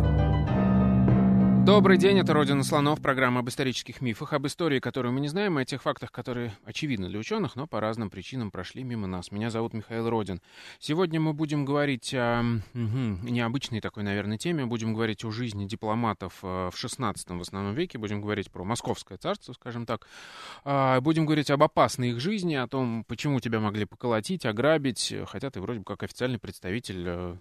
– Добрый день, это «Родина слонов», программа об исторических мифах, об истории, которую мы не знаем, и о тех фактах, которые очевидны для ученых, но по разным причинам прошли мимо нас. Меня зовут Михаил Родин. Сегодня мы будем говорить о угу, необычной такой, наверное, теме. Будем говорить о жизни дипломатов э, в XVI в основном веке, будем говорить про Московское царство, скажем так. А, будем говорить об опасной их жизни, о том, почему тебя могли поколотить, ограбить, хотя ты вроде бы как официальный представитель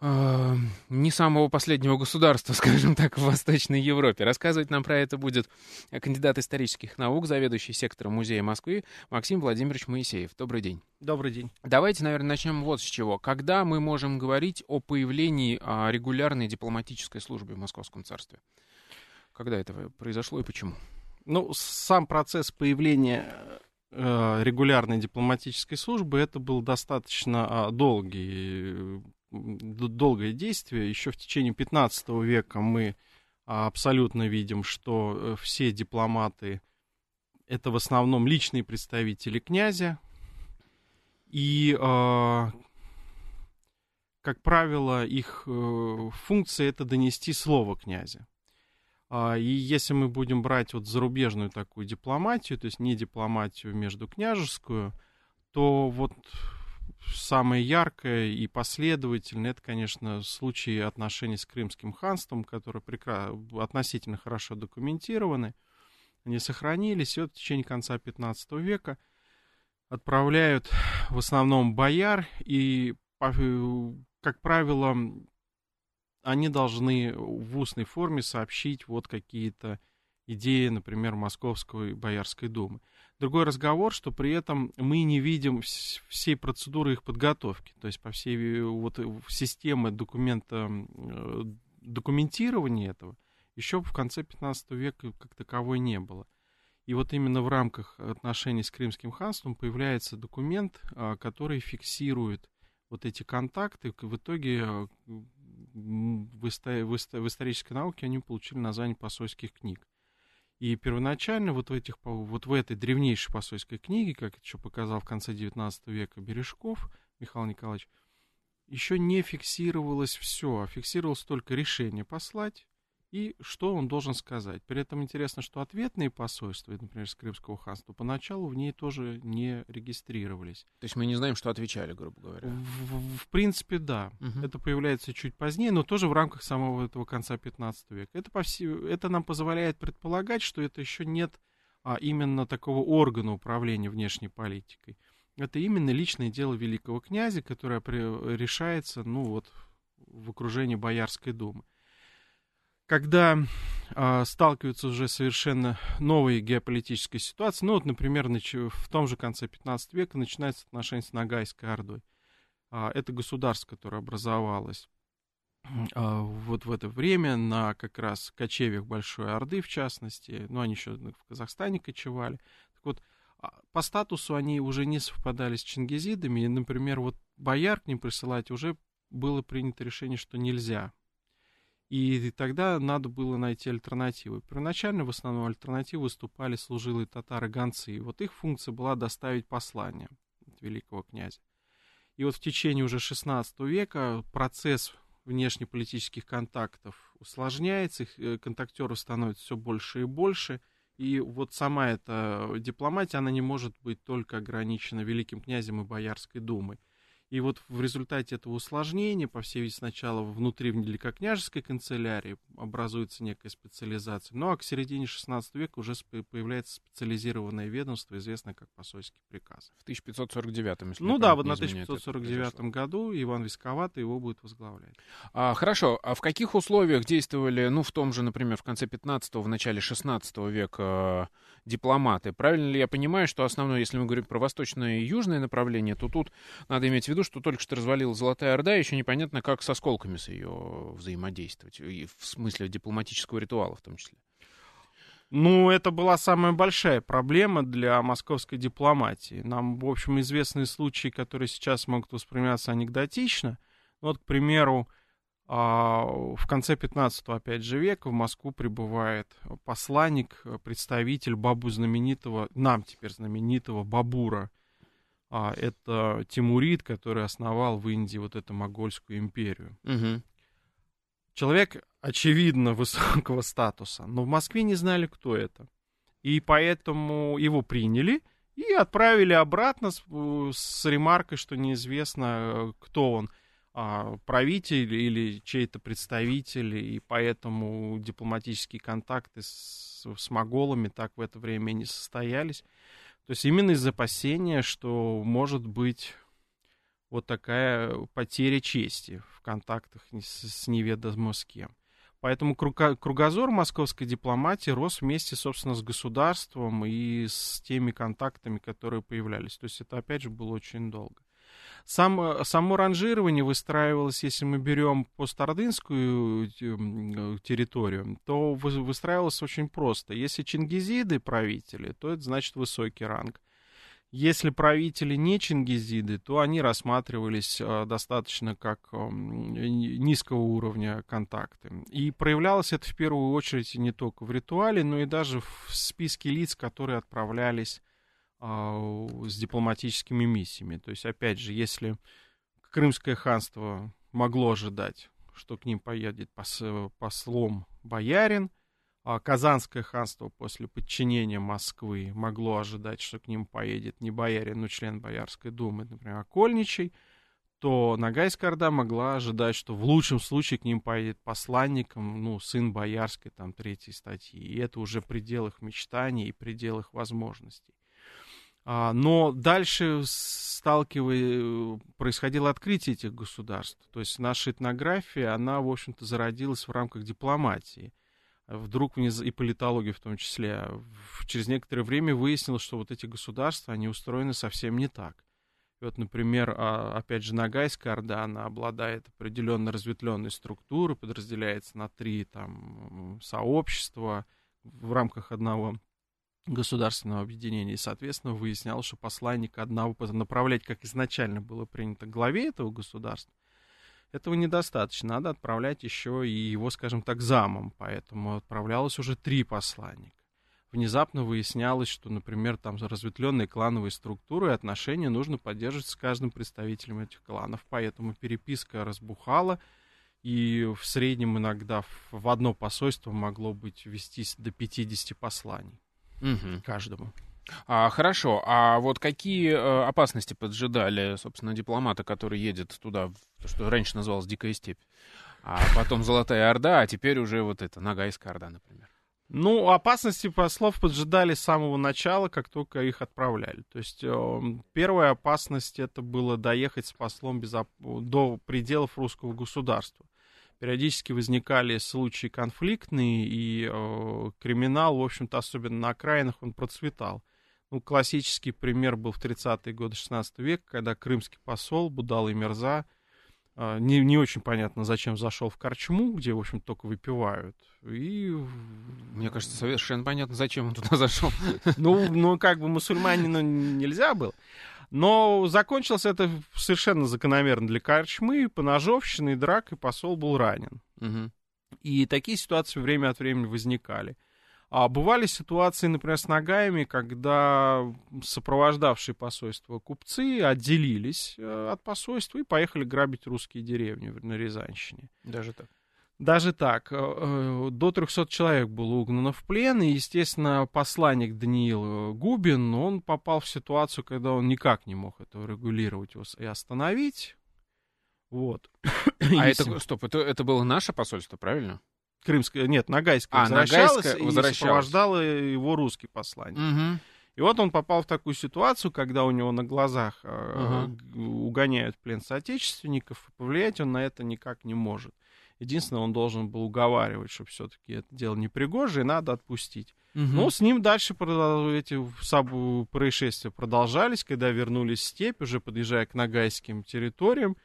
э, э, не самого последнего государства, скажем так, в Восточной Европе. Рассказывать нам про это будет кандидат исторических наук, заведующий сектором Музея Москвы Максим Владимирович Моисеев. Добрый день. Добрый день. Давайте, наверное, начнем вот с чего. Когда мы можем говорить о появлении а, регулярной дипломатической службы в Московском царстве? Когда это произошло и почему? Ну, сам процесс появления э, регулярной дипломатической службы это был достаточно а, долгий долгое действие. Еще в течение 15 века мы абсолютно видим, что э, все дипломаты это в основном личные представители князя. И, э, как правило, их э, функция это донести слово князя. А, и если мы будем брать вот зарубежную такую дипломатию, то есть не дипломатию между княжескую, то вот самое яркое и последовательное, это, конечно, случаи отношений с Крымским ханством, которые прекра... относительно хорошо документированы. Они сохранились, и вот в течение конца 15 века отправляют в основном бояр, и, как правило, они должны в устной форме сообщить вот какие-то идеи, например, Московской Боярской думы. Другой разговор, что при этом мы не видим всей процедуры их подготовки, то есть по всей вот системы документа, э, документирования этого еще в конце 15 века как таковой не было. И вот именно в рамках отношений с Крымским ханством появляется документ, а, который фиксирует вот эти контакты. В итоге э, в, исторической науке они получили название посольских книг. И первоначально вот в, этих, вот в этой древнейшей посольской книге, как это еще показал в конце XIX века Бережков Михаил Николаевич, еще не фиксировалось все, а фиксировалось только решение послать, и что он должен сказать. При этом интересно, что ответные посольства, например, с Крымского ханства, поначалу в ней тоже не регистрировались. То есть мы не знаем, что отвечали, грубо говоря. В, в, в принципе, да. Угу. Это появляется чуть позднее, но тоже в рамках самого этого конца 15 века. Это, по всей, это нам позволяет предполагать, что это еще нет а, именно такого органа управления внешней политикой. Это именно личное дело великого князя, которое решается, ну вот, в окружении Боярской думы когда э, сталкиваются уже совершенно новые геополитические ситуации, ну вот, например, в том же конце 15 века начинается отношение с Ногайской Ордой. А, это государство, которое образовалось а, вот в это время на как раз кочевьях Большой Орды, в частности, ну, они еще в Казахстане кочевали. Так вот, а, по статусу они уже не совпадали с чингизидами, и, например, вот бояр к ним присылать уже было принято решение, что нельзя, и тогда надо было найти альтернативы. Первоначально в основном альтернативы выступали служилые татары-гонцы. И вот их функция была доставить послание от великого князя. И вот в течение уже 16 века процесс внешнеполитических контактов усложняется, их э, контактеров становится все больше и больше. И вот сама эта дипломатия, она не может быть только ограничена великим князем и Боярской думой. И вот в результате этого усложнения, по всей видимости, сначала внутри великокняжеской канцелярии образуется некая специализация, ну а к середине 16 века уже появляется специализированное ведомство, известное как посольский приказ. В 1549 если Ну да, вот на 1549 году Иван Висковатый его будет возглавлять. А, хорошо, а в каких условиях действовали, ну в том же, например, в конце 15 в начале 16 века дипломаты? Правильно ли я понимаю, что основное, если мы говорим про восточное и южное направление, то тут надо иметь в виду, что только что развалилась Золотая Орда, еще непонятно, как с осколками с ее взаимодействовать, и в смысле дипломатического ритуала в том числе. Ну, это была самая большая проблема для московской дипломатии. Нам, в общем, известны случаи, которые сейчас могут восприниматься анекдотично. Вот, к примеру, А в конце 15 опять же века в Москву прибывает посланник, представитель бабу знаменитого, нам теперь знаменитого Бабура. А, это Тимурид, который основал в Индии вот эту Могольскую империю. Угу. Человек, очевидно, высокого статуса, но в Москве не знали, кто это. И поэтому его приняли и отправили обратно с, с ремаркой, что неизвестно, кто он правитель или чей-то представитель, и поэтому дипломатические контакты с, с моголами так в это время не состоялись. То есть именно из опасения, что может быть вот такая потеря чести в контактах с, с неведомо с кем. Поэтому кругозор московской дипломатии рос вместе, собственно, с государством и с теми контактами, которые появлялись. То есть это, опять же, было очень долго. Сам, э, само ранжирование выстраивалось, если мы берем постардынскую э, территорию, то выстраивалось очень просто. Если чингизиды правители, то это значит высокий ранг. Если правители не чингизиды, то они рассматривались э, достаточно как э, низкого уровня контакты. И проявлялось это в первую очередь не только в ритуале, но и даже в списке лиц, которые отправлялись с дипломатическими миссиями. То есть, опять же, если Крымское ханство могло ожидать, что к ним поедет пос, послом боярин, а Казанское ханство после подчинения Москвы могло ожидать, что к ним поедет не боярин, но член Боярской думы, например, Окольничий, то Ногайская Орда могла ожидать, что в лучшем случае к ним поедет посланником, ну, сын Боярской, там, третьей статьи. И это уже предел их мечтаний и предел их возможностей. А, но дальше происходило открытие этих государств. То есть наша этнография, она, в общем-то, зародилась в рамках дипломатии. Вдруг, и политологии в том числе, через некоторое время выяснилось, что вот эти государства, они устроены совсем не так. Вот, например, а, опять же, Ногайская Орда, она обладает определенно разветвленной структурой, подразделяется на три там сообщества в рамках одного государственного объединения. И, соответственно, выяснялось, что посланника одного направлять, как изначально было принято, главе этого государства, этого недостаточно. Надо отправлять еще и его, скажем так, замом. Поэтому отправлялось уже три посланника. Внезапно выяснялось, что, например, там разветвленные клановые структуры и отношения нужно поддерживать с каждым представителем этих кланов. Поэтому переписка разбухала, и в среднем иногда в одно посольство могло быть вестись до 50 посланий угу. каждому. А, хорошо, а вот какие э, опасности поджидали, собственно, дипломата, который едет туда, то, что раньше называлось Дикая степь, а потом Золотая Орда, а теперь уже вот это, Ногайская Орда, например? Ну, опасности послов поджидали с самого начала, как только их отправляли. То есть э, первая опасность это было доехать с послом без оп- до пределов русского государства периодически возникали случаи конфликтные, и э, криминал, в общем-то, особенно на окраинах, он процветал. Ну, классический пример был в 30-е годы 16 века, когда крымский посол Будал и Мерза э, не, не очень понятно, зачем зашел в Корчму, где, в общем, только выпивают. И... Мне кажется, совершенно понятно, зачем он туда зашел. Ну, ну как бы мусульманину нельзя было. Но закончилось это совершенно закономерно для Корчмы, поножовщины и драк, и посол был ранен. Угу. И такие ситуации время от времени возникали. А бывали ситуации, например, с ногами, когда сопровождавшие посольство купцы отделились э, от посольства и поехали грабить русские деревни на Рязанщине. Даже так? Даже так, э, э, до 300 человек было угнано в плен, и, естественно, посланник Даниил Губин, он попал в ситуацию, когда он никак не мог это регулировать и остановить. Вот. А это, стоп, это, это было наше посольство, правильно? Крымское, нет, Ногайское а, возвращалось, Ногайское и возвращалось. сопровождал его русский посланник. Угу. И вот он попал в такую ситуацию, когда у него на глазах э, Ага. угоняют плен соотечественников, и повлиять он на это никак не может. Единственное, он должен был уговаривать, что все-таки это дело непригожее, и надо отпустить. Угу. Ну, с ним дальше эти происшествия продолжались, когда вернулись в степь, уже подъезжая к нагайским территориям.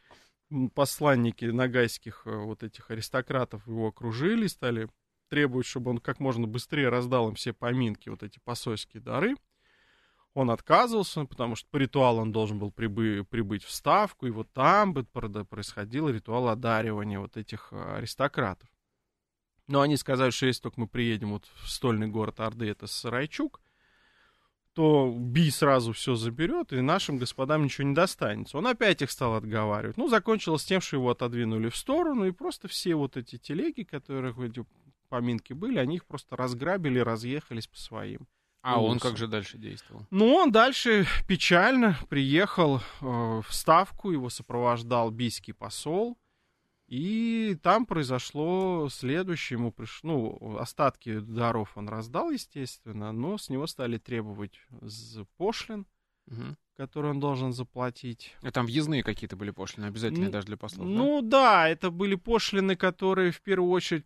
Посланники нагайских э, вот этих аристократов его окружили, стали требовать, чтобы он как можно быстрее раздал им все поминки, вот эти посольские дары. Он отказывался, потому что по ритуалу он должен был прибы- прибыть в Ставку, и вот там бы происходил ритуал одаривания вот этих э, аристократов. Но они сказали, что если только мы приедем вот в стольный город Орды, это Сарайчук, то Би сразу все заберет, и нашим господам ничего не достанется. Он опять их стал отговаривать. Ну, закончилось тем, что его отодвинули в сторону, и просто все вот эти телеги, которых эти поминки были, они их просто разграбили, разъехались по своим. А он как же дальше действовал? Ну, он дальше печально приехал э, в Ставку, его сопровождал бийский посол, и там произошло следующее, ему приш... ну, остатки даров он раздал, естественно, но с него стали требовать пошлин, угу. которые он должен заплатить. А там въездные какие-то были пошлины, обязательные ну, даже для послов, Ну да? да, это были пошлины, которые в первую очередь,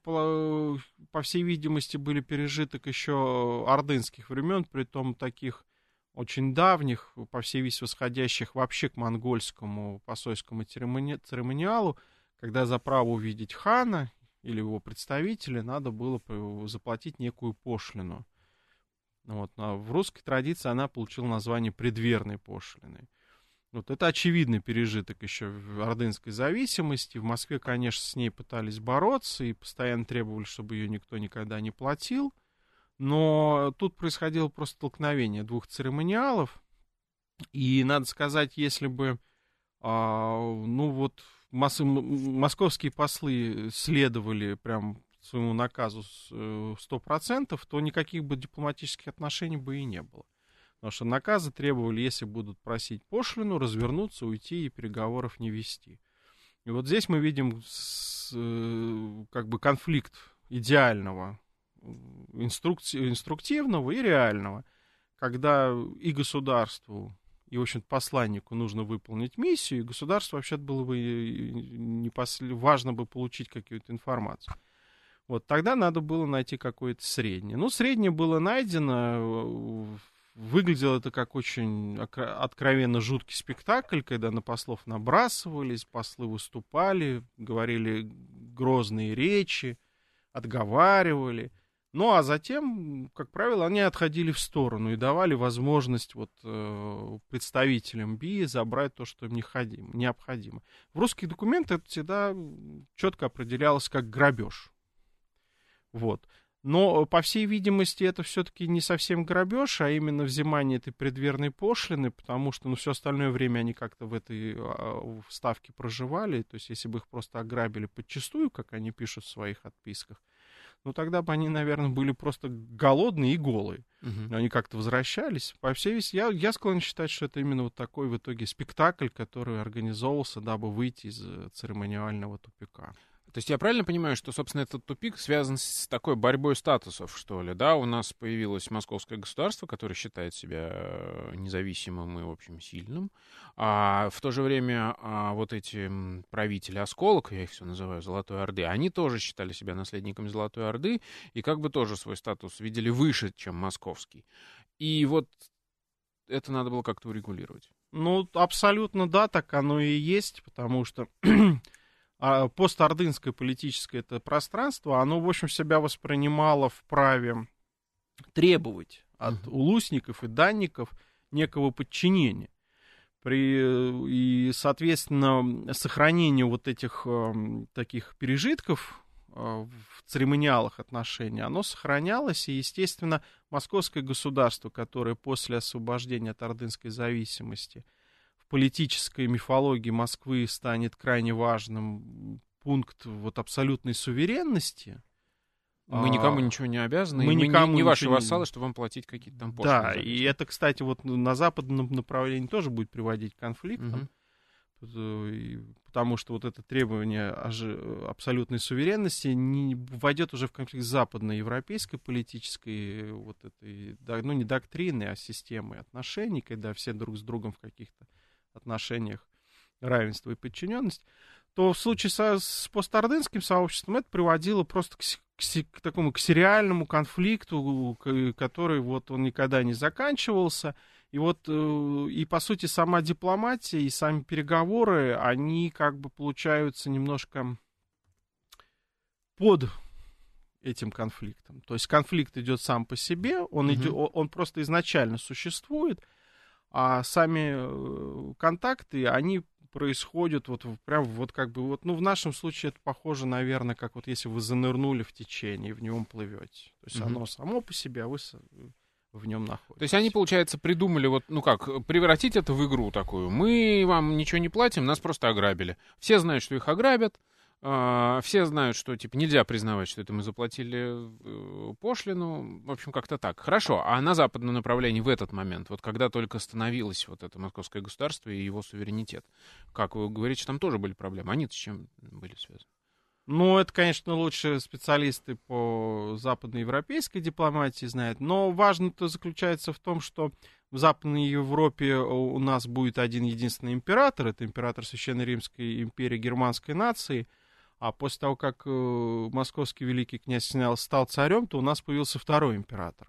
по, всей видимости, были пережиток еще ордынских времен, при том таких очень давних, по всей видимости, восходящих вообще к монгольскому посольскому церемони... церемониалу, когда за право увидеть хана или его представителя надо было заплатить некую пошлину. Вот. А в русской традиции она получила название предверной пошлины. Вот это очевидный пережиток еще ордынской зависимости. В Москве, конечно, с ней пытались бороться и постоянно требовали, чтобы ее никто никогда не платил. Но тут происходило просто столкновение двух церемониалов. И надо сказать, если бы, а, ну вот, мос- московские послы следовали прям своему наказу э, сто процентов, то никаких бы дипломатических отношений бы и не было. Потому что наказы требовали, если будут просить пошлину, развернуться, уйти и переговоров не вести. И вот здесь мы видим с, э, как бы конфликт идеального, инструкти- инструктивного и реального, когда и государству и, в общем-то, посланнику нужно выполнить миссию, и государству вообще было бы не после... важно бы получить какую-то информацию. Вот тогда надо было найти какое-то среднее. Ну, среднее было найдено. Выглядело это как очень откровенно жуткий спектакль, когда на послов набрасывались, послы выступали, говорили грозные речи, отговаривали – ну, а затем, как правило, они отходили в сторону и давали возможность вот, э, представителям БИ забрать то, что им необходимо. В русских документах это всегда четко определялось как грабеж. Вот. Но, по всей видимости, это все-таки не совсем грабеж, а именно взимание этой предверной пошлины, потому что ну, все остальное время они как-то в этой а, ставке проживали. То есть, если бы их просто ограбили подчастую, как они пишут в своих отписках, ну тогда бы они, наверное, были просто голодные и голые. Угу. Они как-то возвращались. По всей вести, я, я склонен считать, что это именно вот такой в итоге спектакль, который организовывался, дабы выйти из э, церемониального тупика. То есть я правильно понимаю, что, собственно, этот тупик связан с такой борьбой статусов, что ли, да? У нас появилось московское государство, которое считает себя э, независимым и, в общем, сильным, а в то же время а, вот эти правители осколок, я их все называю Золотой Орды, они тоже считали себя наследниками Золотой Орды и как бы тоже свой статус видели выше, чем московский. И вот это надо было как-то урегулировать. Ну, абсолютно да, так оно и есть, потому что а постордынское политическое это пространство, оно, в общем, себя воспринимало в праве требовать от uh-huh. улусников и данников некого подчинения. При, и, соответственно, сохранение вот этих э, таких пережитков э, в церемониалах отношений, оно сохранялось, и, естественно, московское государство, которое после освобождения от ордынской зависимости – политической мифологии Москвы станет крайне важным пункт вот абсолютной суверенности. Мы никому а, ничего не обязаны, мы, никому не, не ваши вассалы, чтобы вам платить какие-то там пошлины. Да, и это, кстати, вот на западном направлении тоже будет приводить к конфликтам, угу. потому что вот это требование абсолютной суверенности не войдет уже в конфликт с западноевропейской политической вот этой, ну не доктриной, а системой отношений, когда все друг с другом в каких-то отношениях равенства и подчиненность, то в случае со, с постарденским сообществом это приводило просто к, к, к такому к сериальному конфликту, который вот он никогда не заканчивался. И вот, э, и по сути, сама дипломатия и сами переговоры, они как бы получаются немножко под этим конфликтом. То есть конфликт идет сам по себе, он, mm-hmm. идет, он просто изначально существует, А сами э, контакты, они происходят вот прям вот как бы вот, ну, в нашем случае это похоже, наверное, как вот если вы занырнули в течение в нем плывете. То есть mm-hmm. оно само по себе, а вы в нем находитесь. То есть они, получается, придумали вот, ну как, превратить это в игру такую. Мы вам ничего не платим, нас просто ограбили. Все знают, что их ограбят, все знают, что типа нельзя признавать, что это мы заплатили э, пошлину. В общем, как-то так. Хорошо. А на западном направлении в этот момент, вот когда только становилось вот это московское государство и его суверенитет, как вы говорите, там тоже были проблемы. Они с чем были связаны? Ну, это, конечно, лучше специалисты по западноевропейской дипломатии знают. Но важно-то заключается в том, что в Западной Европе у нас будет один единственный император. Это император Священной Римской империи германской нации – а после того, как э, московский великий князь снял, стал царем, то у нас появился второй император.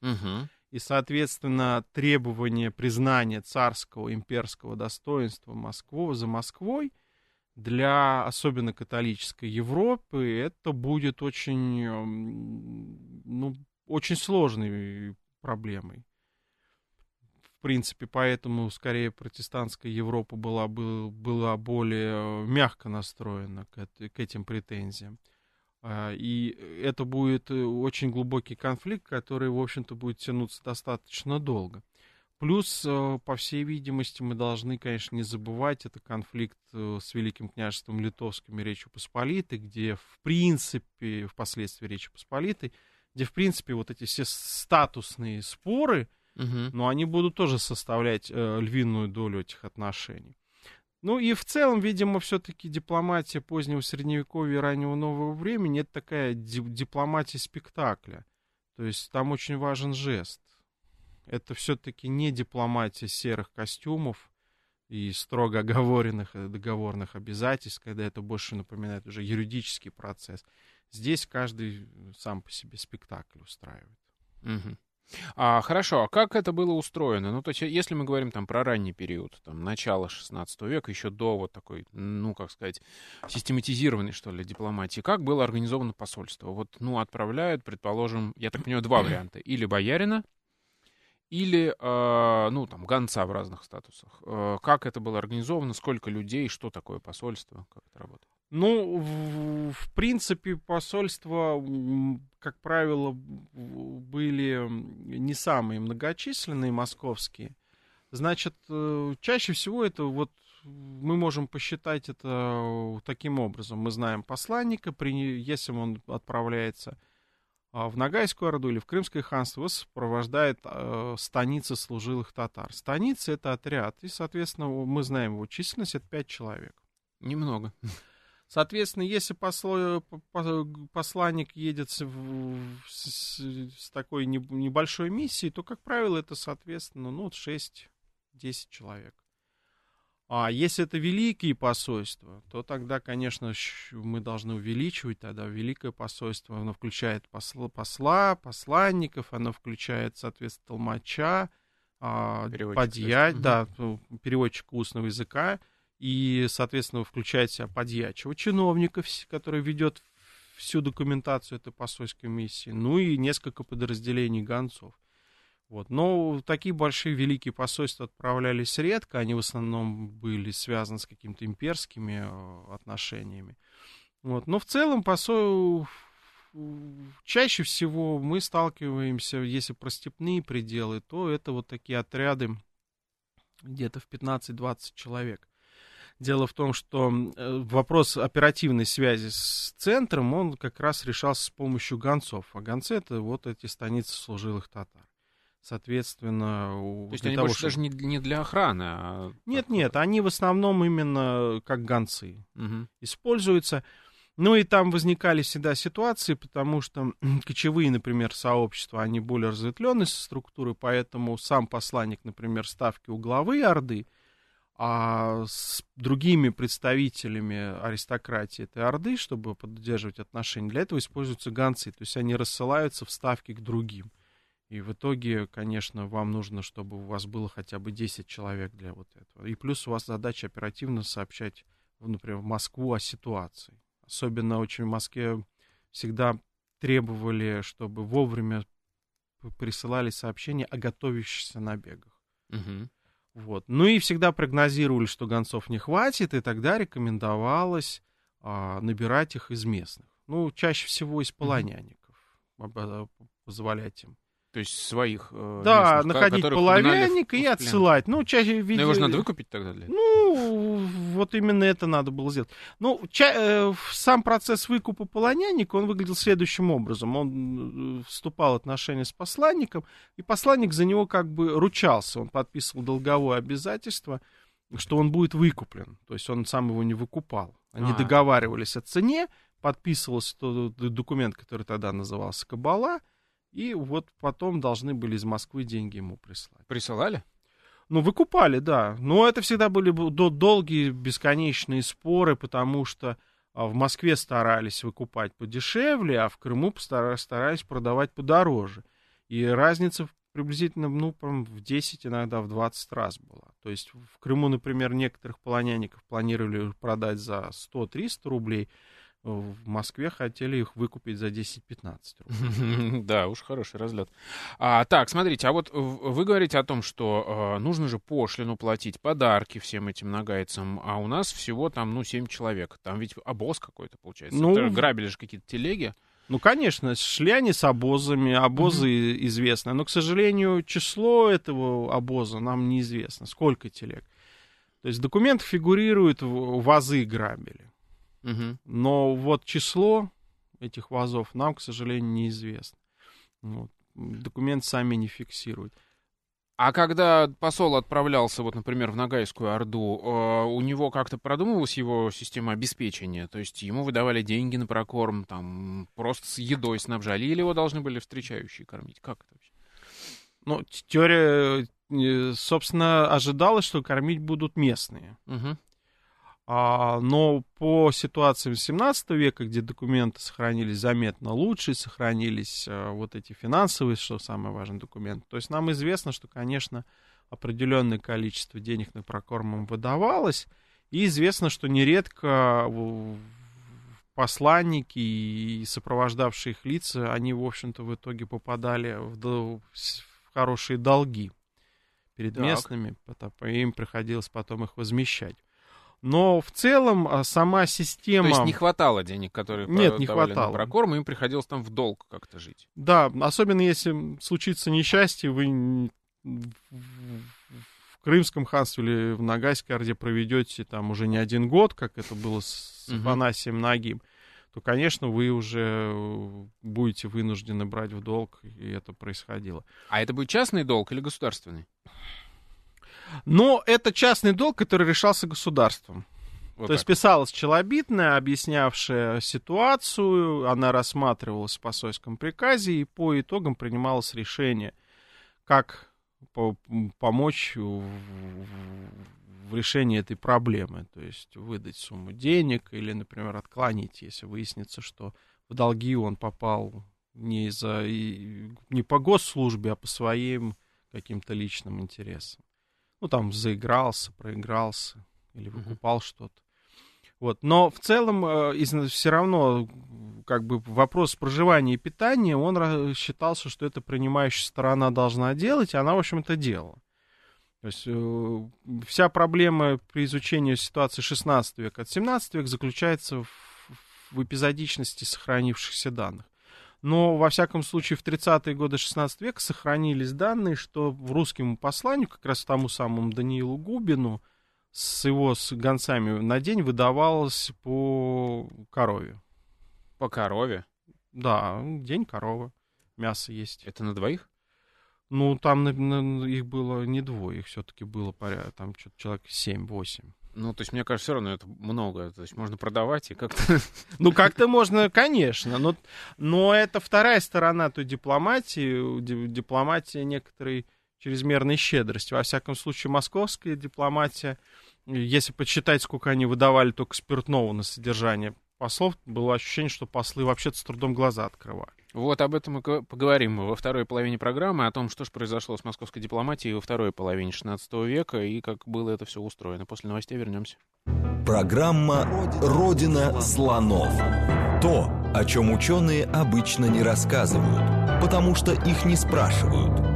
Угу. И, соответственно, требование признания царского имперского достоинства Москвы за Москвой для особенно католической Европы это будет очень, эм, ну, очень сложной проблемой в принципе, поэтому скорее протестантская Европа была, была более мягко настроена к, этим претензиям. А, и это будет э, очень глубокий конфликт, который, в общем-то, будет тянуться достаточно долго. Плюс, э, по всей видимости, мы должны, конечно, не забывать, это конфликт э, с Великим княжеством Литовским и Речью Посполитой, где, в принципе, впоследствии Речи Посполитой, где, в принципе, вот эти все статусные споры, угу. но они будут тоже составлять э, львиную долю этих отношений. Ну и в целом, видимо, все-таки дипломатия позднего средневековья и раннего нового времени это такая дипломатия спектакля. То есть там очень важен жест. Это все-таки не дипломатия серых костюмов и строго оговоренных э, договорных обязательств, когда это больше напоминает уже юридический процесс. Здесь каждый сам по себе спектакль устраивает. Угу. А, хорошо, а как это было устроено? Ну, то есть, если мы говорим там про ранний период, там, начало 16 века, еще до вот такой, ну, как сказать, систематизированной, что ли, дипломатии, как было организовано посольство? Вот, ну, отправляют, предположим, я так понимаю, два варианта. Или боярина, или, э, ну, там, гонца в разных статусах. Э, как это было организовано, сколько людей, что такое посольство, как это работает? Ну, в, в принципе, посольства, как правило, были не самые многочисленные московские. Значит, э, чаще всего это вот мы можем посчитать это таким образом. Мы знаем посланника, при, если он отправляется а, в Ногайскую Орду или в Крымское ханство, его сопровождает э, станица служилых татар. Станица — это отряд, и, соответственно, мы знаем его численность — это пять человек. Немного. Соответственно, если посло, посланник едет с, с, с такой небольшой миссией, то, как правило, это, соответственно, ну, 6-10 человек. А если это великие посольства, то тогда, конечно, мы должны увеличивать тогда великое посольство. Оно включает посла, посла посланников, оно включает, соответственно, толмача, а, подъять, да, ну, переводчика устного языка и, соответственно, включает в себя подьячего чиновника, который ведет всю документацию этой посольской миссии, ну и несколько подразделений гонцов. Вот. Но такие большие великие посольства отправлялись редко, они в основном были связаны с какими-то имперскими э, отношениями. Вот. Но в целом посол... чаще всего мы сталкиваемся, если про степные пределы, то это вот такие отряды где-то в 15-20 человек. Дело в том, что э, вопрос оперативной связи с центром, он как раз решался с помощью гонцов. А гонцы это вот эти станицы служилых татар. Соответственно, То есть они того, больше чтобы... даже не, для охраны, а... Нет, нет, они в основном именно как гонцы угу. используются. Ну и там возникали всегда ситуации, потому что кочевые, например, сообщества, они более разветвленные структуры, поэтому сам посланник, например, ставки у главы Орды — а с другими представителями аристократии этой Орды, чтобы поддерживать отношения, для этого используются гонцы, то есть они рассылаются в ставки к другим. И в итоге, конечно, вам нужно, чтобы у вас было хотя бы 10 человек для вот этого. И плюс у вас задача оперативно сообщать, например, в Москву о ситуации. Особенно очень в Москве всегда требовали, чтобы вовремя присылали сообщения о готовящихся набегах. Мгм. Вот. Ну и всегда прогнозировали, что гонцов не хватит, и тогда рекомендовалось а, набирать их из местных. Ну, чаще всего из полонянников. Об- Позволять им. То есть своих э, Да, местных, находить половянника и отсылать. Ну, чаще Но видели... его же надо выкупить тогда для этого. Ну, вот именно это надо было сделать. Ну, ча- э, сам процесс выкупа полоняника, он выглядел следующим образом. Он э, вступал в отношения с посланником, и посланник за него как бы ручался. Он подписывал долговое обязательство, что он будет выкуплен. То есть он сам его не выкупал. Они А. договаривались о цене, подписывался тот документ, который тогда назывался Кабала, и вот потом должны были из Москвы деньги ему прислать. Присылали? Ну, выкупали, да. Но это всегда были долгие, бесконечные споры, потому что а, в Москве старались выкупать подешевле, а в Крыму старались продавать подороже. И разница приблизительно, ну, в 10, иногда в 20 раз была. То есть в Крыму, например, некоторых полонянников планировали продать за 100-300 рублей, в Москве хотели их выкупить за 10-15 рублей. Да, уж хороший разлет. А, так, смотрите, а вот вы говорите о том, что э, нужно же пошлину платить, подарки всем этим нагайцам, а у нас всего там, ну, 7 человек. Там ведь обоз какой-то, получается. Ну, Это грабили же какие-то телеги. Ну, конечно, шли они с обозами, обозы известны, но, к сожалению, число этого обоза нам неизвестно, сколько телег. То есть документ фигурирует, в- вазы грабили, Мгм. но вот число этих вазов нам, к сожалению, неизвестно. Вот. Документ сами не фиксируют. А когда посол отправлялся, вот, например, в Ногайскую Орду, э, у него как-то продумывалась его система обеспечения? То есть ему выдавали деньги на прокорм, там, просто с едой снабжали, или его должны были встречающие кормить? Как это вообще? Ну, теория, э, собственно, ожидалось, что кормить будут местные. Мгм. А, но по ситуации 17 века, где документы сохранились заметно лучше, сохранились а, вот эти финансовые, что самое важное, документы, то есть нам известно, что, конечно, определенное количество денег на прокорм им выдавалось, и известно, что нередко посланники и сопровождавшие их лица, они, в общем-то, в итоге попадали в, в хорошие долги перед Так. местными, им приходилось потом их возмещать. Но в целом а, сама система... То есть не хватало денег, которые Нет, не хватало. на прокорм, им приходилось там в долг как-то жить. Да, особенно если случится несчастье, вы в Крымском ханстве или в Ногайской Орде проведете там уже не один год, как это было с. Афанасием Нагим, то, конечно, вы уже э, будете вынуждены брать в долг, и это происходило. А это будет частный долг или государственный? Но это частный долг, который решался государством. Вот То есть так. писалась челобитная, объяснявшая ситуацию, она рассматривалась в посольском приказе, и по итогам принималось решение, как по- помочь в, в решении этой проблемы. То есть выдать сумму денег или, например, отклонить, если выяснится, что в долги он попал не, из-за, не по госслужбе, а по своим каким-то личным интересам. Ну, там заигрался, проигрался или выкупал что-то. Вот. Но в целом все равно как бы вопрос проживания и питания, он считался, что это принимающая сторона должна делать, и она, в общем-то, делала. То есть э, вся проблема при изучении ситуации 16 века от 17 века заключается в, в эпизодичности сохранившихся данных. Но, во всяком случае, в 30-е годы 16 века сохранились данные, что в русскому посланию, как раз тому самому Даниилу Губину, с его с гонцами на день выдавалось по корове. По корове. Да, день коровы. Мясо есть. Это на двоих? Ну, там на- на- их было не двое, их все-таки было порядка, там что-то человек 7-8. Ну, то есть, мне кажется, все равно это много. То есть, можно продавать и как-то... Ну, как-то можно, конечно, но, но это вторая сторона той дипломатии, ди- дипломатия некоторой чрезмерной щедрости. Во всяком случае, московская дипломатия, если подсчитать, сколько они выдавали только спиртного на содержание послов, было ощущение, что послы вообще-то с трудом глаза открывали. Вот об этом мы поговорим во второй половине программы, о том, что же произошло с московской дипломатией во второй половине 16 века и как было это все устроено. После новостей вернемся. Программа «Родина слонов». То, о чем ученые обычно не рассказывают, потому что их не спрашивают.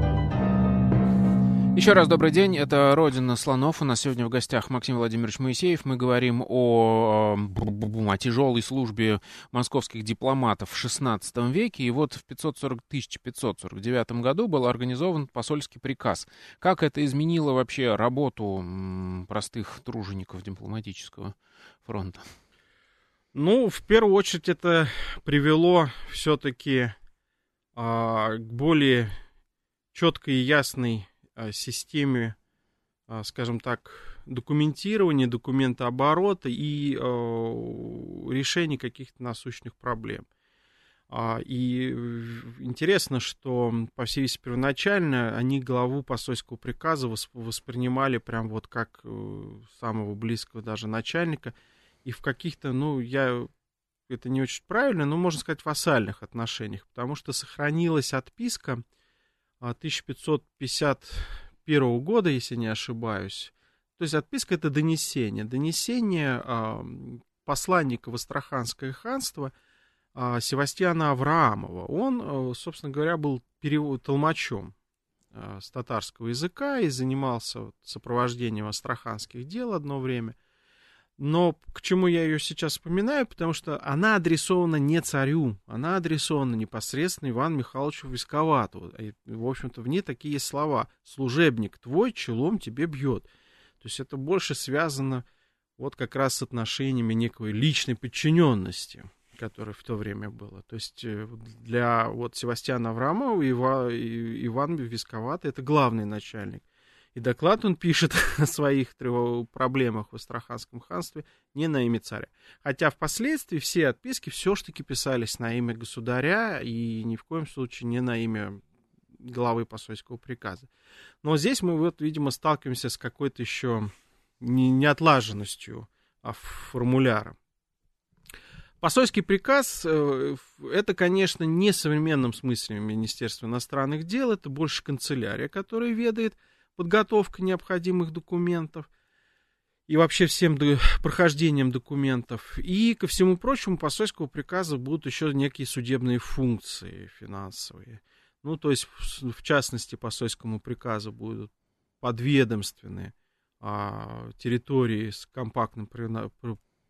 Еще раз добрый день. Это «Родина слонов». У нас сегодня в гостях Максим Владимирович Моисеев. Мы говорим о, о тяжелой службе московских дипломатов в XVI веке. И вот в 540, 1549 году был организован посольский приказ. Как это изменило вообще работу простых тружеников дипломатического фронта? Ну, в первую очередь это привело все-таки а, к более четкой и ясной системе, а, скажем так, документирования, документооборота и а, решения каких-то насущных проблем. А, и интересно, что, по всей видимости, первоначально они главу посольского приказа воспринимали прям вот как э, самого близкого даже начальника. И в каких-то, ну, я это не очень правильно, но можно сказать, вассальных отношениях, потому что сохранилась отписка 1551 года, если не ошибаюсь. То есть отписка это донесение. Донесение э, посланника в Астраханское ханство э, Севастьяна Авраамова. Он, собственно говоря, был перевод, толмачом с татарского языка и занимался сопровождением астраханских дел одно время. Но к чему я ее сейчас вспоминаю? Потому что она адресована не царю, она адресована непосредственно Ивану Михайловичу Висковату. И, в общем-то, в ней такие слова. «Служебник твой челом тебе бьет». То есть это больше связано вот как раз с отношениями некой личной подчиненности, которая в то время была. То есть э, для вот Севастьяна Аврамова Ива, Иван Висковатый это главный начальник. И доклад он пишет о своих проблемах в Астраханском ханстве не на имя царя. Хотя впоследствии все отписки все-таки писались на имя государя и ни в коем случае не на имя главы посольского приказа. Но здесь мы вот, видимо, сталкиваемся с какой-то еще неотлаженностью а, формуляра. Посольский приказ э, это, конечно, не современном смысле Министерство иностранных дел, это больше канцелярия, которая ведает подготовка необходимых документов и вообще всем прохождением документов. И, ко всему прочему, посольского приказа будут еще некие судебные функции финансовые. Ну, то есть, в, частности, посольскому приказу будут подведомственные а, территории с компактным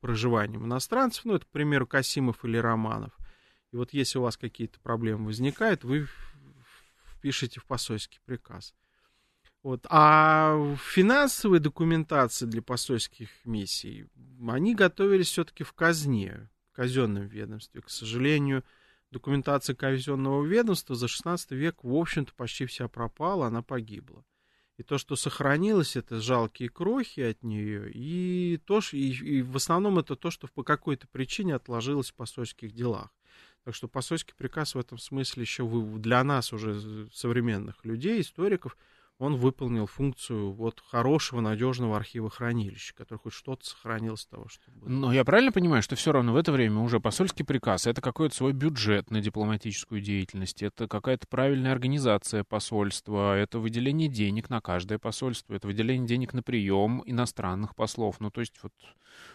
проживанием иностранцев, ну, это, к примеру, Касимов или Романов. И вот если у вас какие-то проблемы возникают, вы впишите в посольский приказ. Вот. А финансовые документации для посольских миссий, они готовились все-таки в казне, в казенном ведомстве. К сожалению, документация казенного ведомства за 16 век, в общем-то, почти вся пропала, она погибла. И то, что сохранилось, это жалкие крохи от нее, и, то, и, и в основном это то, что по какой-то причине отложилось в посольских делах. Так что посольский приказ в этом смысле еще для нас, уже современных людей, историков, он выполнил функцию вот хорошего, надежного архива хранилища, который хоть что-то сохранилось того, что было. Но я правильно понимаю, что все равно в это время уже посольский приказ — это какой-то свой бюджет на дипломатическую деятельность, это какая-то правильная организация посольства, это выделение денег на каждое посольство, это выделение денег на прием иностранных послов. Ну, то есть вот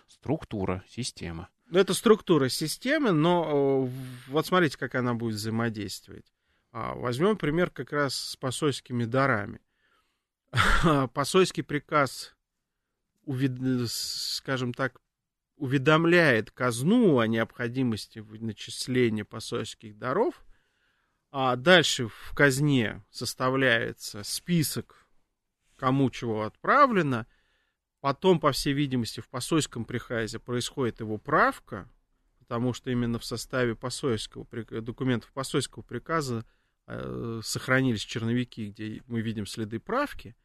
структура, система. Ну, это структура системы, но вот смотрите, как она будет взаимодействовать. А, возьмем пример как раз с посольскими дарами. посольский приказ, скажем так, уведомляет казну о необходимости начисления посольских даров, а дальше в казне составляется список, кому чего отправлено, потом, по всей видимости, в посольском приказе происходит его правка, потому что именно в составе посольского, документов посольского приказа Э, сохранились черновики, где мы видим следы правки,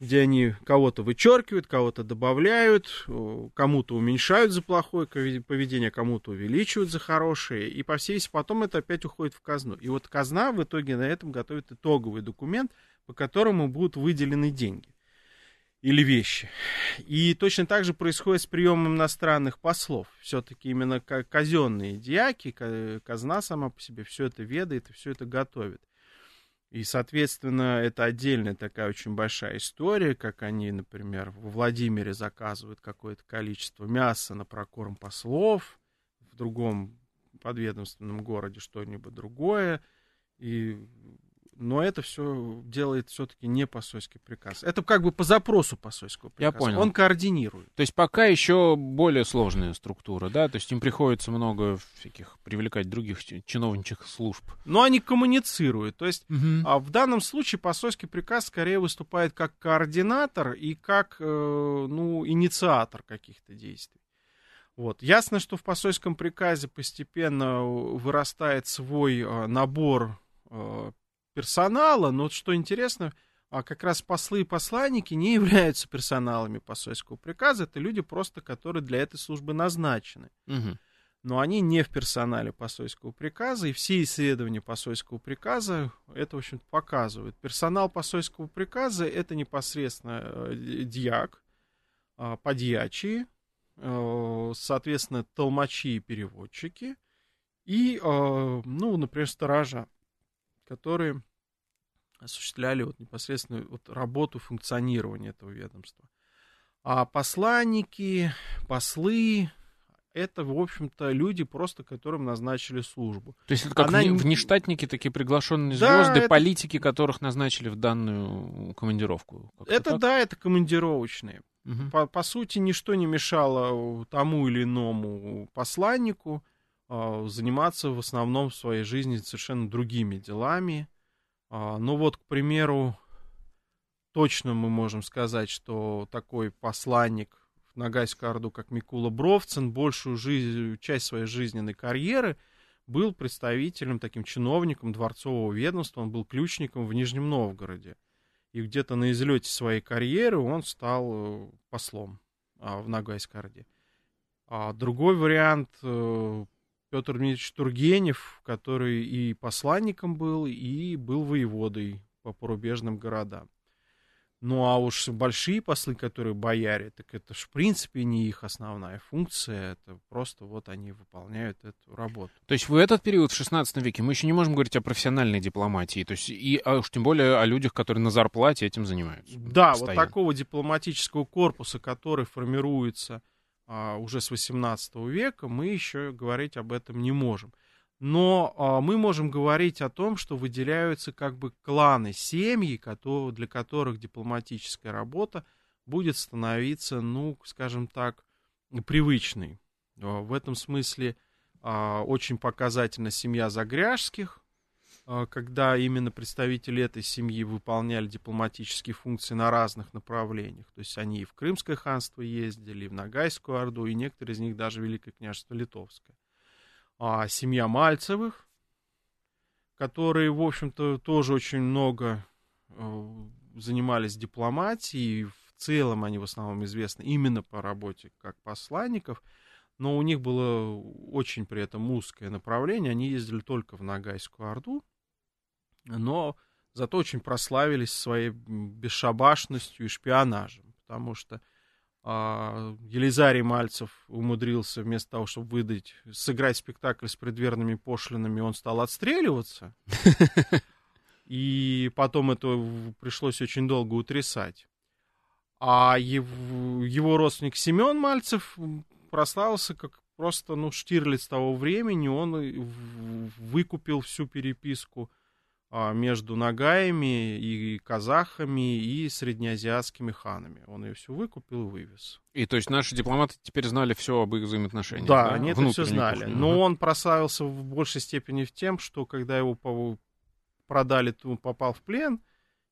где они кого-то вычеркивают, кого-то добавляют, кому-то уменьшают за плохое поведение, кому-то увеличивают за хорошее, и по всей потом это опять уходит в казну. И вот казна в итоге на этом готовит итоговый документ, по которому будут выделены деньги или вещи. И точно так же происходит с приемом иностранных послов. Все-таки именно казенные дьяки, казна сама по себе все это ведает и все это готовит. И, соответственно, это отдельная такая очень большая история, как они, например, во Владимире заказывают какое-то количество мяса на прокорм послов, в другом подведомственном городе что-нибудь другое. И Но это все делает все-таки не посольский приказ. Это как бы по запросу посольского приказа. Я понял. Он координирует. То есть пока еще более сложная структура, да? То есть им приходится много всяких привлекать других чиновничьих служб. Но они коммуницируют. То есть Угу. а в данном случае посольский приказ скорее выступает как координатор и как э, ну, инициатор каких-то действий. Вот. Ясно, что в посольском приказе постепенно вырастает свой э, набор э, персонала, но вот что интересно, а как раз послы и посланники не являются персоналами посольского приказа, это люди просто, которые для этой службы назначены. Угу. Но они не в персонале посольского приказа, и все исследования посольского приказа это, в общем показывают. Персонал посольского приказа это непосредственно э, дьяк, а, подьячие, э, соответственно, толмачи и переводчики, и, э, ну, например, сторожа, которые осуществляли вот непосредственно вот работу функционирования этого ведомства. А посланники, послы, это, в общем-то, люди просто, которым назначили службу. То есть это как Она вне- не- внештатники, такие приглашенные Да, звезды, это- политики, которых назначили в данную командировку. Как-то Это так? да, это командировочные. Мгм. По, по сути, ничто не мешало тому или иному посланнику заниматься в основном в своей жизни совершенно другими делами. А, ну вот, к примеру, точно мы можем сказать, что такой посланник в Ногайскую Орду, как Микула Бровцин, большую жизнь, часть своей жизненной карьеры был представителем, таким чиновником дворцового ведомства, он был ключником в Нижнем Новгороде. И где-то на излете своей карьеры он стал э, послом а, в Ногайской Орде. А другой вариант Петр Дмитриевич Тургенев, который и посланником был, и был воеводой по порубежным городам. Ну а уж большие послы, которые бояре, так это ж в принципе не их основная функция, это просто вот они выполняют эту работу. То есть в этот период, в 16 веке, мы еще не можем говорить о профессиональной дипломатии, то есть и а уж тем более о людях, которые на зарплате этим занимаются. Да, вот постоянно. такого дипломатического корпуса, который формируется уже с 18 века, мы еще говорить об этом не можем. Но а, мы можем говорить о том, что выделяются как бы кланы, семьи, для которых дипломатическая работа будет становиться, ну, скажем так, привычной. А, В этом смысле а, очень показательна семья Загряжских, а, когда именно представители этой семьи выполняли дипломатические функции на разных направлениях. То есть они и в Крымское ханство ездили, и в Ногайскую Орду, и некоторые из них даже Великое княжество Литовское. А семья Мальцевых, которые, в общем-то, тоже очень много э, занимались дипломатией, в целом они в основном известны именно по работе как посланников, но у них было очень при этом узкое направление, они ездили только в Ногайскую Орду, но зато очень прославились своей бесшабашностью и шпионажем, потому что а, Елизарий Мальцев умудрился вместо того, чтобы выдать, сыграть спектакль с предверными пошлинами, он стал отстреливаться, и потом это пришлось очень долго утрясать. А его, его родственник Семен Мальцев прославился как просто, ну, Штирлиц того времени, он выкупил всю переписку между нагаями и казахами и среднеазиатскими ханами. Он ее все выкупил и вывез. И то есть наши дипломаты теперь знали все об их взаимоотношениях. Да, они это все знали. уж, Но он прославился в большей степени в тем, что когда его продали, он попал в плен,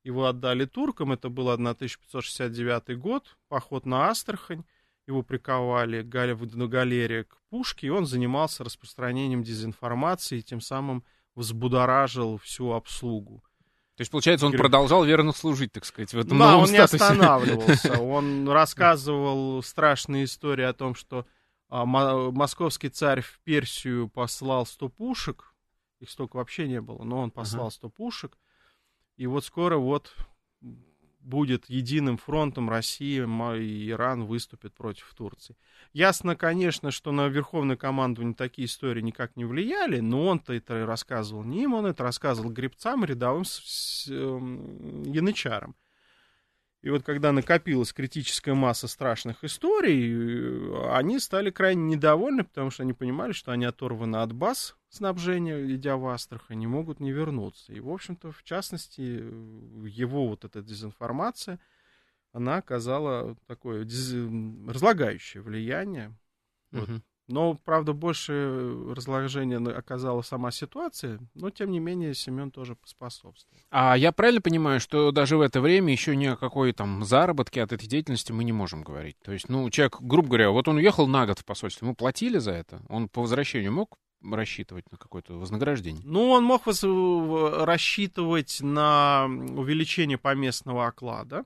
его отдали туркам, это был 1569 год, поход на Астрахань, его приковали на галере к пушке, и он занимался распространением дезинформации, и тем самым взбудоражил всю обслугу. То есть, получается, он Говорю- продолжал верно служить, так сказать, в этом Да, он не статусе. останавливался. Он рассказывал страшные истории о том, что а, мо- московский царь в Персию послал 100 пушек. Их столько вообще не было, но он послал 100 пушек. И вот скоро вот будет единым фронтом Россия и Иран выступит против Турции. Ясно, конечно, что на верховное командование такие истории никак не влияли, но он-то это и рассказывал не им, он это рассказывал гребцам, рядовым с- с, эм, янычарам. И вот когда накопилась критическая масса страшных историй, э, они стали крайне недовольны, потому что они понимали, что они оторваны от баз снабжения, идя в Астрахань, не могут не вернуться. И, в общем-то, в частности, его вот эта дезинформация, она оказала такое диз... разлагающее влияние. Вот. Но, правда, больше разложения оказала сама ситуация, но, тем не менее, Семен тоже поспособствовал. А я правильно понимаю, что даже в это время еще ни о какой там заработке от этой деятельности мы не можем говорить? То есть, ну, человек, грубо говоря, вот он уехал на год в посольство, ему платили за это? Он по возвращению мог рассчитывать на какое-то вознаграждение? Ну, он мог рассчитывать на увеличение поместного оклада.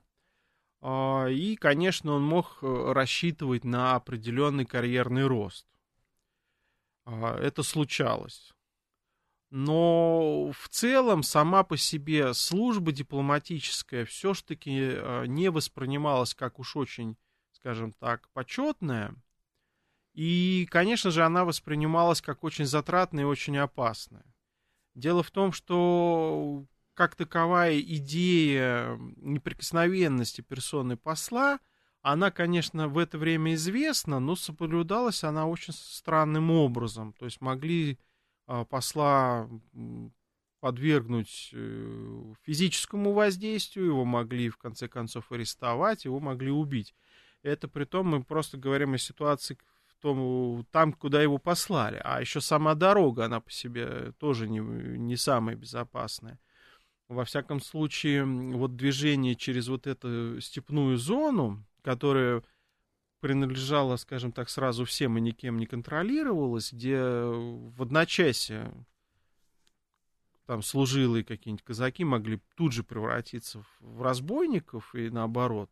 А, и, конечно, он мог э, рассчитывать на определенный карьерный рост. А, это случалось. Но в целом сама по себе служба дипломатическая все-таки э, не воспринималась как уж очень, скажем так, почетная. И, конечно же, она воспринималась как очень затратная и очень опасная. Дело в том, что как таковая идея неприкосновенности персоны посла, она, конечно, в это время известна, но соблюдалась она очень странным образом. То есть могли а, посла подвергнуть э, физическому воздействию, его могли в конце концов арестовать, его могли убить. Это при том мы просто говорим о ситуации том, там, куда его послали. А еще сама дорога, она по себе тоже не, не самая безопасная. Во всяком случае, вот движение через вот эту степную зону, которая принадлежала, скажем так, сразу всем и никем не контролировалась, где в одночасье там служилые какие-нибудь казаки могли тут же превратиться в разбойников и наоборот.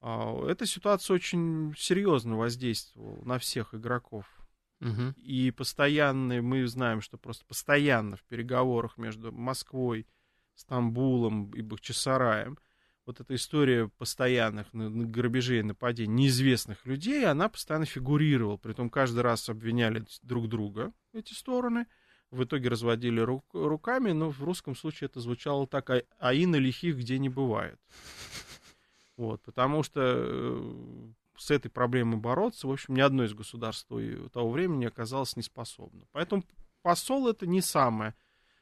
А, эта ситуация очень серьезно воздействовала на всех игроков. Угу. И постоянно, мы знаем, что просто постоянно в переговорах между Москвой Стамбулом и Бахчисараем, вот эта история постоянных грабежей и нападений неизвестных людей, она постоянно фигурировала. Притом каждый раз обвиняли друг друга эти стороны. В итоге разводили рук, руками, но в русском случае это звучало так, а, а и на лихих где не бывает. Вот, потому что э, с этой проблемой бороться, в общем, ни одно из государств того времени оказалось неспособно. Поэтому посол это не самое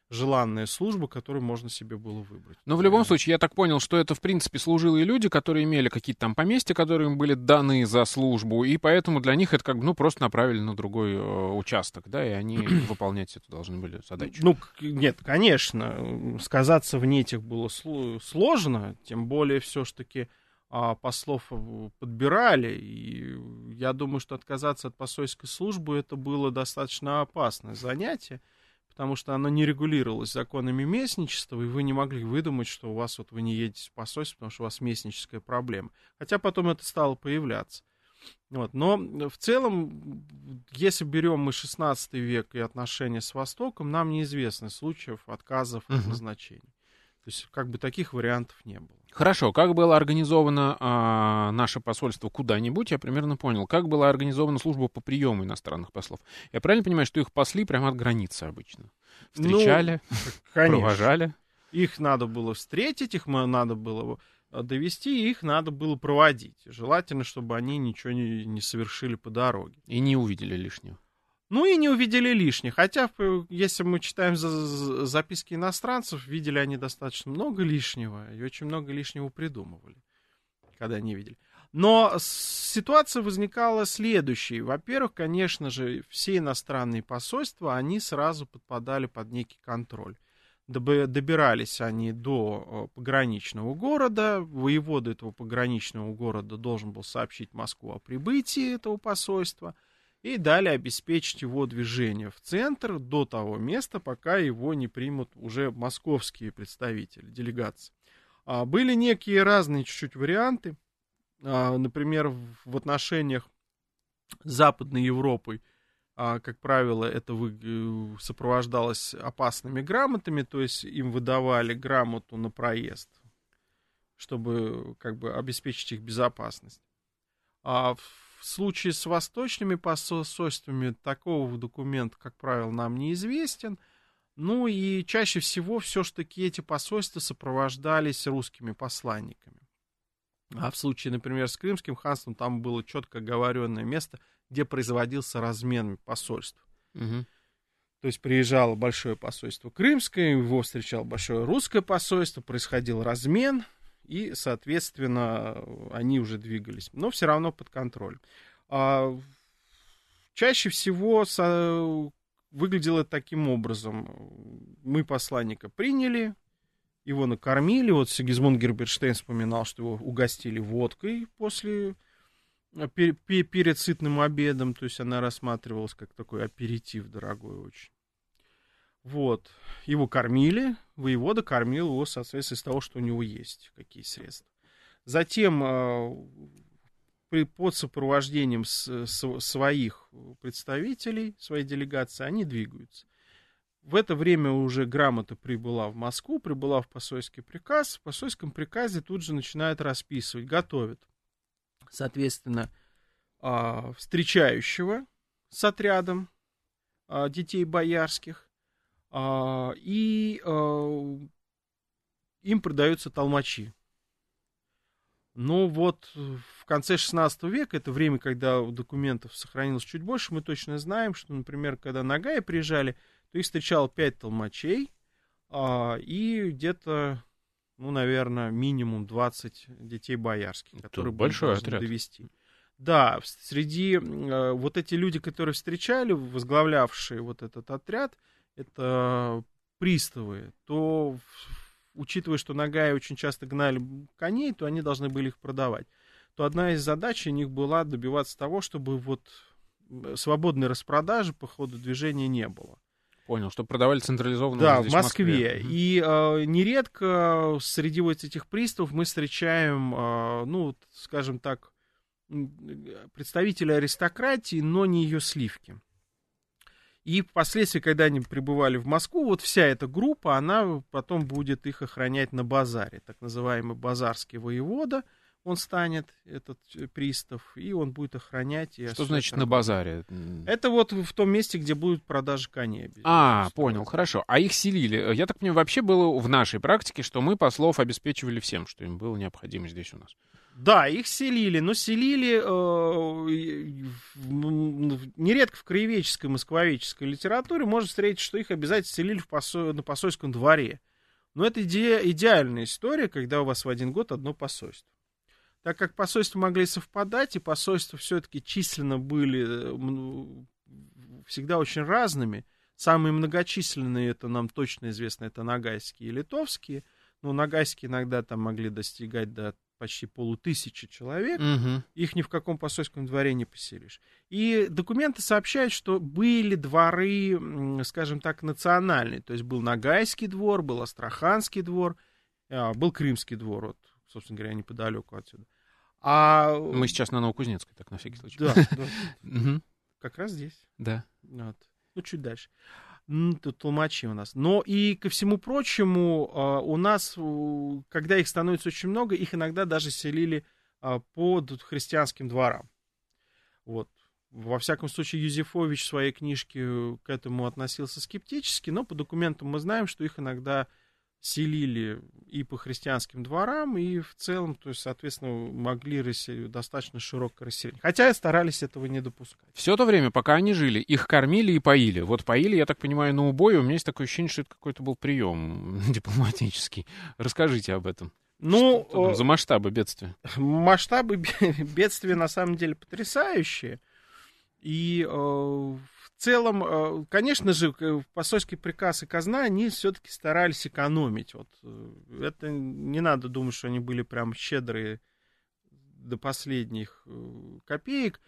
желанная служба, которую можно себе было выбрать. Но в любом случае, я так понял, что это, в принципе, служилые люди, которые имели какие-то там поместья, которые им были даны за службу, и поэтому для них это как бы, ну, просто направили на другой э, участок, да, и они выполнять это должны были задачу. Ну, нет, конечно, сказаться вне этих было сложно, тем более все-таки а, послов э, подбирали, и я думаю, что отказаться от посольской службы это было достаточно опасное занятие, потому что оно не регулировалось законами местничества, и вы не могли выдумать, что у вас вот вы не едете в посольство, потому что у вас местническая проблема. Хотя потом это стало появляться. Вот. Но в целом, если берем мы 16 век и отношения с Востоком, нам неизвестны случаев отказов от назначений. То есть, как бы таких вариантов не было. Хорошо, как было организовано а, наше посольство куда-нибудь, я примерно понял. Как была организована служба по приему иностранных послов? Я правильно понимаю, что их пасли прямо от границы обычно? Встречали, ну, провожали? Их надо было встретить, их надо было довести, их надо было проводить. Желательно, чтобы они ничего не, не совершили по дороге. И не увидели лишнего. Ну и не увидели лишних. Хотя, если мы читаем за записки иностранцев, видели они достаточно много лишнего и очень много лишнего придумывали, когда не видели. Но ситуация возникала следующей. Во-первых, конечно же, все иностранные посольства, они сразу подпадали под некий контроль. Добирались они до э, пограничного города. Воевода этого пограничного города должен был сообщить Москву о прибытии этого посольства – и далее обеспечить его движение в центр до того места, пока его не примут уже московские представители, делегации. А, были некие разные чуть-чуть варианты, а, например, в отношениях с Западной Европой, а, как правило, это э, сопровождалось опасными грамотами, то есть им выдавали грамоту на проезд, чтобы как бы обеспечить их безопасность. А в в случае с восточными посольствами такого документа, как правило, нам неизвестен. Ну и чаще всего все-таки эти посольства сопровождались русскими посланниками. А в случае, например, с Крымским ханством, там было четко оговоренное место, где производился размен посольств. Мгм. То есть приезжало большое посольство крымское, его встречало большое русское посольство, происходил размен, и, соответственно, они уже двигались, но все равно под контролем. А, чаще всего выглядело таким образом. Мы посланника приняли, его накормили. Вот Сигизмунд Герберштейн вспоминал, что его угостили водкой после э, пе- пе- перед сытным обедом, то есть она рассматривалась как такой аперитив дорогой очень. Вот. Его кормили, воевода кормил его, соответственно, из того, что у него есть, какие средства. Затем э, при, под сопровождением с- с- своих представителей, своей делегации, они двигаются. В это время уже грамота прибыла в Москву, прибыла в посольский приказ. В посольском приказе тут же начинают расписывать, готовят, соответственно, а, встречающего с отрядом а, детей боярских, а, и а, им продаются толмачи. Но вот в конце 16 века, это время, когда документов сохранилось чуть больше, мы точно знаем, что, например, когда на Гая приезжали, то их встречало 5 толмачей а, и где-то, ну, наверное, минимум 20 детей боярских, которые были большой отряд. довести. Да, среди э, вот эти люди, которые встречали, возглавлявшие вот этот отряд, это приставы, то, учитывая, что на Гае очень часто гнали коней, то они должны были их продавать. То одна из задач у них была добиваться того, чтобы вот свободной распродажи по ходу движения не было. Понял, что продавали централизованно Да, в Москве. Мгм. И э, нередко среди вот этих приставов мы встречаем, э, ну, скажем так, представителей аристократии, но не ее сливки. И впоследствии, когда они прибывали в Москву, вот вся эта группа, она потом будет их охранять на базаре. Так называемый базарский воевода, он станет, этот э, пристав, и он будет охранять. и Что значит на торговлю. базаре? Это вот в том месте, где будут продажи коней. А, понял, хорошо. А их селили. Я так понимаю, вообще было в нашей практике, что мы послов обеспечивали всем, что им было необходимо здесь у нас. Да, их селили, но селили э, нередко в краеведческой, москвоведческой литературе можно встретить, что их обязательно селили в посо- на посольском дворе. Но это иде- идеальная история, когда у вас в один год одно посольство. Так как посольства могли совпадать, и посольства все-таки численно были э, всегда очень разными, самые многочисленные, это нам точно известно, это нагайские и литовские, но нагайские иногда там могли достигать до почти полутысячи человек, Мгм. их ни в каком посольском дворе не поселишь. И документы сообщают, что были дворы, скажем так, национальные. То есть был Ногайский двор, был Астраханский двор, а, был Крымский двор, вот, собственно говоря, неподалеку отсюда. А... Мы сейчас на Новокузнецкой, так на всякий случай. Да, да, как раз здесь. Да. Вот. Ну, чуть дальше. Толмачи у нас. Но и ко всему прочему, а, у нас, когда их становится очень много, их иногда даже селили а, под христианским дворам. Вот. Во всяком случае, Юзефович в своей книжке к этому относился скептически, но по документам мы знаем, что их иногда селили и по христианским дворам, и в целом, то есть, соответственно, могли рассе- достаточно широкое расселение. Хотя старались этого не допускать. Все то время, пока они жили, их кормили и поили. Вот поили, я так понимаю, на убой. У меня есть такое ощущение, что это какой-то был прием дипломатический. Расскажите об этом. Ну, Что там э, за масштабы бедствия. масштабы бе- бедствия на самом деле потрясающие. И э, в целом, э, конечно же, к- посольский приказ и казна, они все-таки старались экономить. Вот, э, это не надо думать, что они были прям щедрые до последних э, копеек.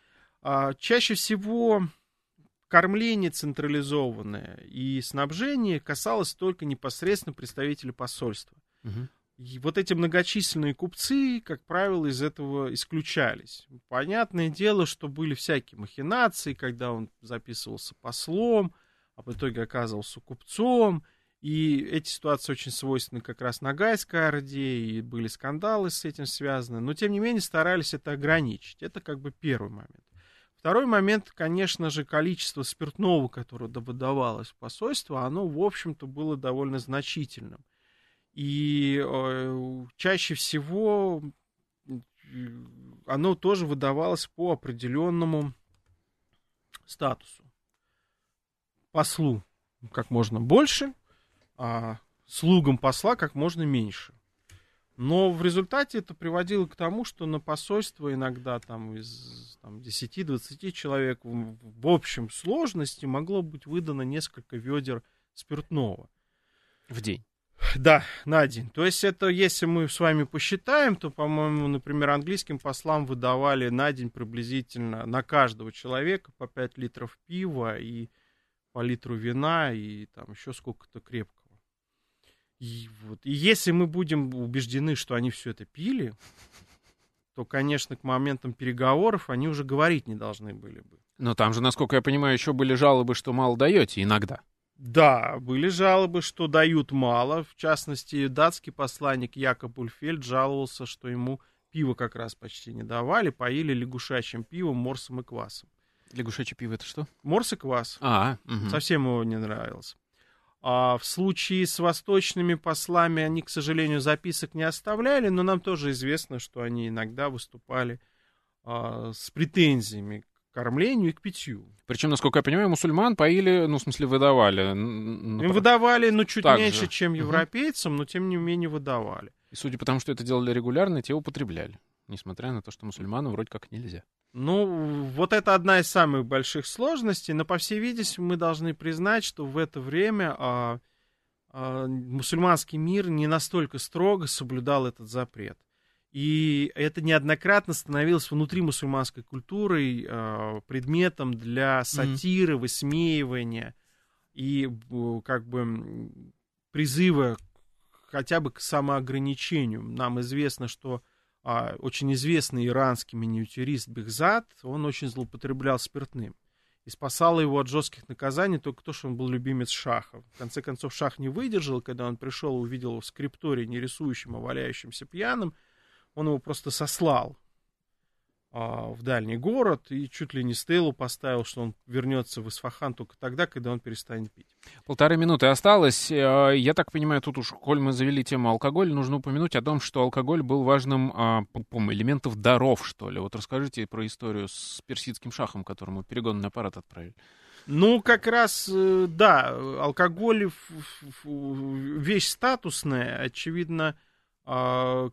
А чаще всего кормление централизованное и снабжение касалось только непосредственно представителей посольства. Мгм. И вот эти многочисленные купцы, как правило, из этого исключались. Понятное дело, что были всякие махинации, когда он записывался послом, а в итоге оказывался купцом. И эти ситуации очень свойственны как раз Ногайской Орде, и были скандалы с этим связаны. Но, тем не менее, старались это ограничить. Это как бы первый момент. Второй момент, конечно же, количество спиртного, которое выдавалось в посольство, оно, в общем-то, было довольно значительным. И э, чаще всего оно тоже выдавалось по определенному статусу. Послу как можно больше, а слугам посла как можно меньше. Но в результате это приводило к тому, что на посольство иногда там из там, 10-20 человек в, в общем сложности могло быть выдано несколько ведер спиртного. В день. Да, на день. То есть это, если мы с вами посчитаем, то, по-моему, например, английским послам выдавали на день приблизительно на каждого человека по 5 литров пива и по литру вина и там еще сколько-то крепкого. И, вот, и если мы будем убеждены, что они все это пили, то, конечно, к моментам переговоров они уже говорить не должны были бы. Но там же, насколько я понимаю, еще были жалобы, что мало даете иногда. Да, были жалобы, что дают мало. В частности, датский посланник Якоб Ульфельд жаловался, что ему пиво как раз почти не давали, поили лягушачьим пивом, морсом и квасом. Лягушачье пиво это что? Морс и квас. А, угу. Совсем его не нравилось. А в случае с восточными послами они, к сожалению, записок не оставляли, но нам тоже известно, что они иногда выступали а, с претензиями к кормлению и к питью. Причем, насколько я понимаю, мусульман поили, ну, в смысле, выдавали. Им выдавали, ну, чуть так меньше, же. чем европейцам, угу. но тем не менее выдавали. И судя по тому, что это делали регулярно, те употребляли, несмотря на то, что мусульманам вроде как нельзя. Ну, вот это одна из самых больших сложностей, но, по всей видимости, мы должны признать, что в это время а, а, мусульманский мир не настолько строго соблюдал этот запрет. И это неоднократно становилось внутри мусульманской культуры а, предметом для сатиры, mm. высмеивания и как бы призыва хотя бы к самоограничению. Нам известно, что а, очень известный иранский миниатюрист Бехзад, он очень злоупотреблял спиртным. И спасало его от жестких наказаний только то, что он был любимец Шаха. В конце концов, Шах не выдержал, когда он пришел и увидел его в скриптории не рисующим, а валяющимся пьяным, он его просто сослал а, в дальний город и чуть ли не Стеллу поставил, что он вернется в Исфахан только тогда, когда он перестанет пить. Полторы минуты осталось. Э, я так понимаю, тут уж, коль мы завели тему алкоголя, нужно упомянуть о том, что алкоголь был важным а, элементом даров, что ли. Вот расскажите про историю с персидским шахом, которому перегонный аппарат отправили. Ну, как раз, э, да, алкоголь вещь статусная, очевидно,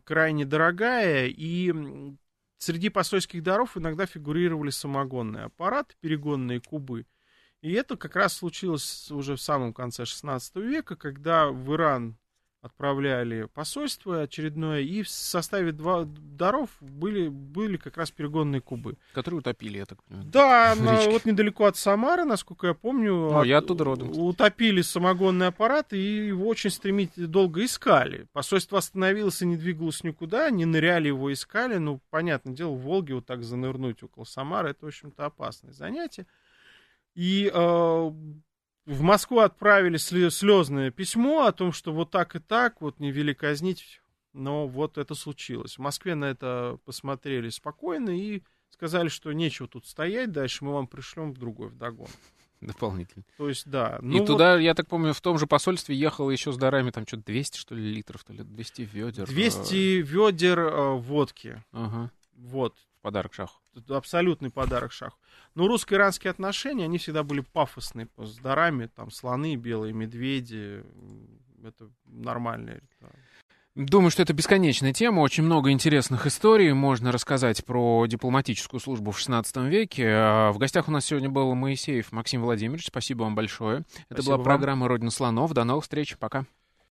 крайне дорогая, и Среди посольских даров иногда фигурировали самогонные аппараты, перегонные кубы. И это как раз случилось уже в самом конце 16 века, когда в Иран отправляли посольство очередное, и в составе два даров были, были как раз перегонные кубы. Которые утопили, я так понимаю. Да, на, вот недалеко от Самары, насколько я помню. О, от, я оттуда родом. Утопили самогонный аппарат, и его очень стремительно долго искали. Посольство остановилось и не двигалось никуда, не ныряли его искали. Ну, понятное дело, в Волге вот так занырнуть около Самары, это, в общем-то, опасное занятие. И э, в Москву отправили слезное письмо о том, что вот так и так, вот не вели казнить, но вот это случилось. В Москве на это посмотрели спокойно и сказали, что нечего тут стоять, дальше мы вам пришлем в другой вдогон. Дополнительно. То есть, да. Ну и вот... туда, я так помню, в том же посольстве ехало еще с дарами, там что-то 200, что ли, литров, то ли 200 ведер. 200 э... ведер э, водки. Ага. Вот. Подарок шаху. Абсолютный подарок шаху. Но русско-иранские отношения, они всегда были пафосные, с дарами, там, слоны, белые медведи, это нормальные. Думаю, что это бесконечная тема, очень много интересных историй. Можно рассказать про дипломатическую службу в XVI веке. А, в гостях у нас сегодня был Моисеев Максим Владимирович. Спасибо вам большое. Спасибо это была вам. программа «Родина слонов». До новых встреч. Пока.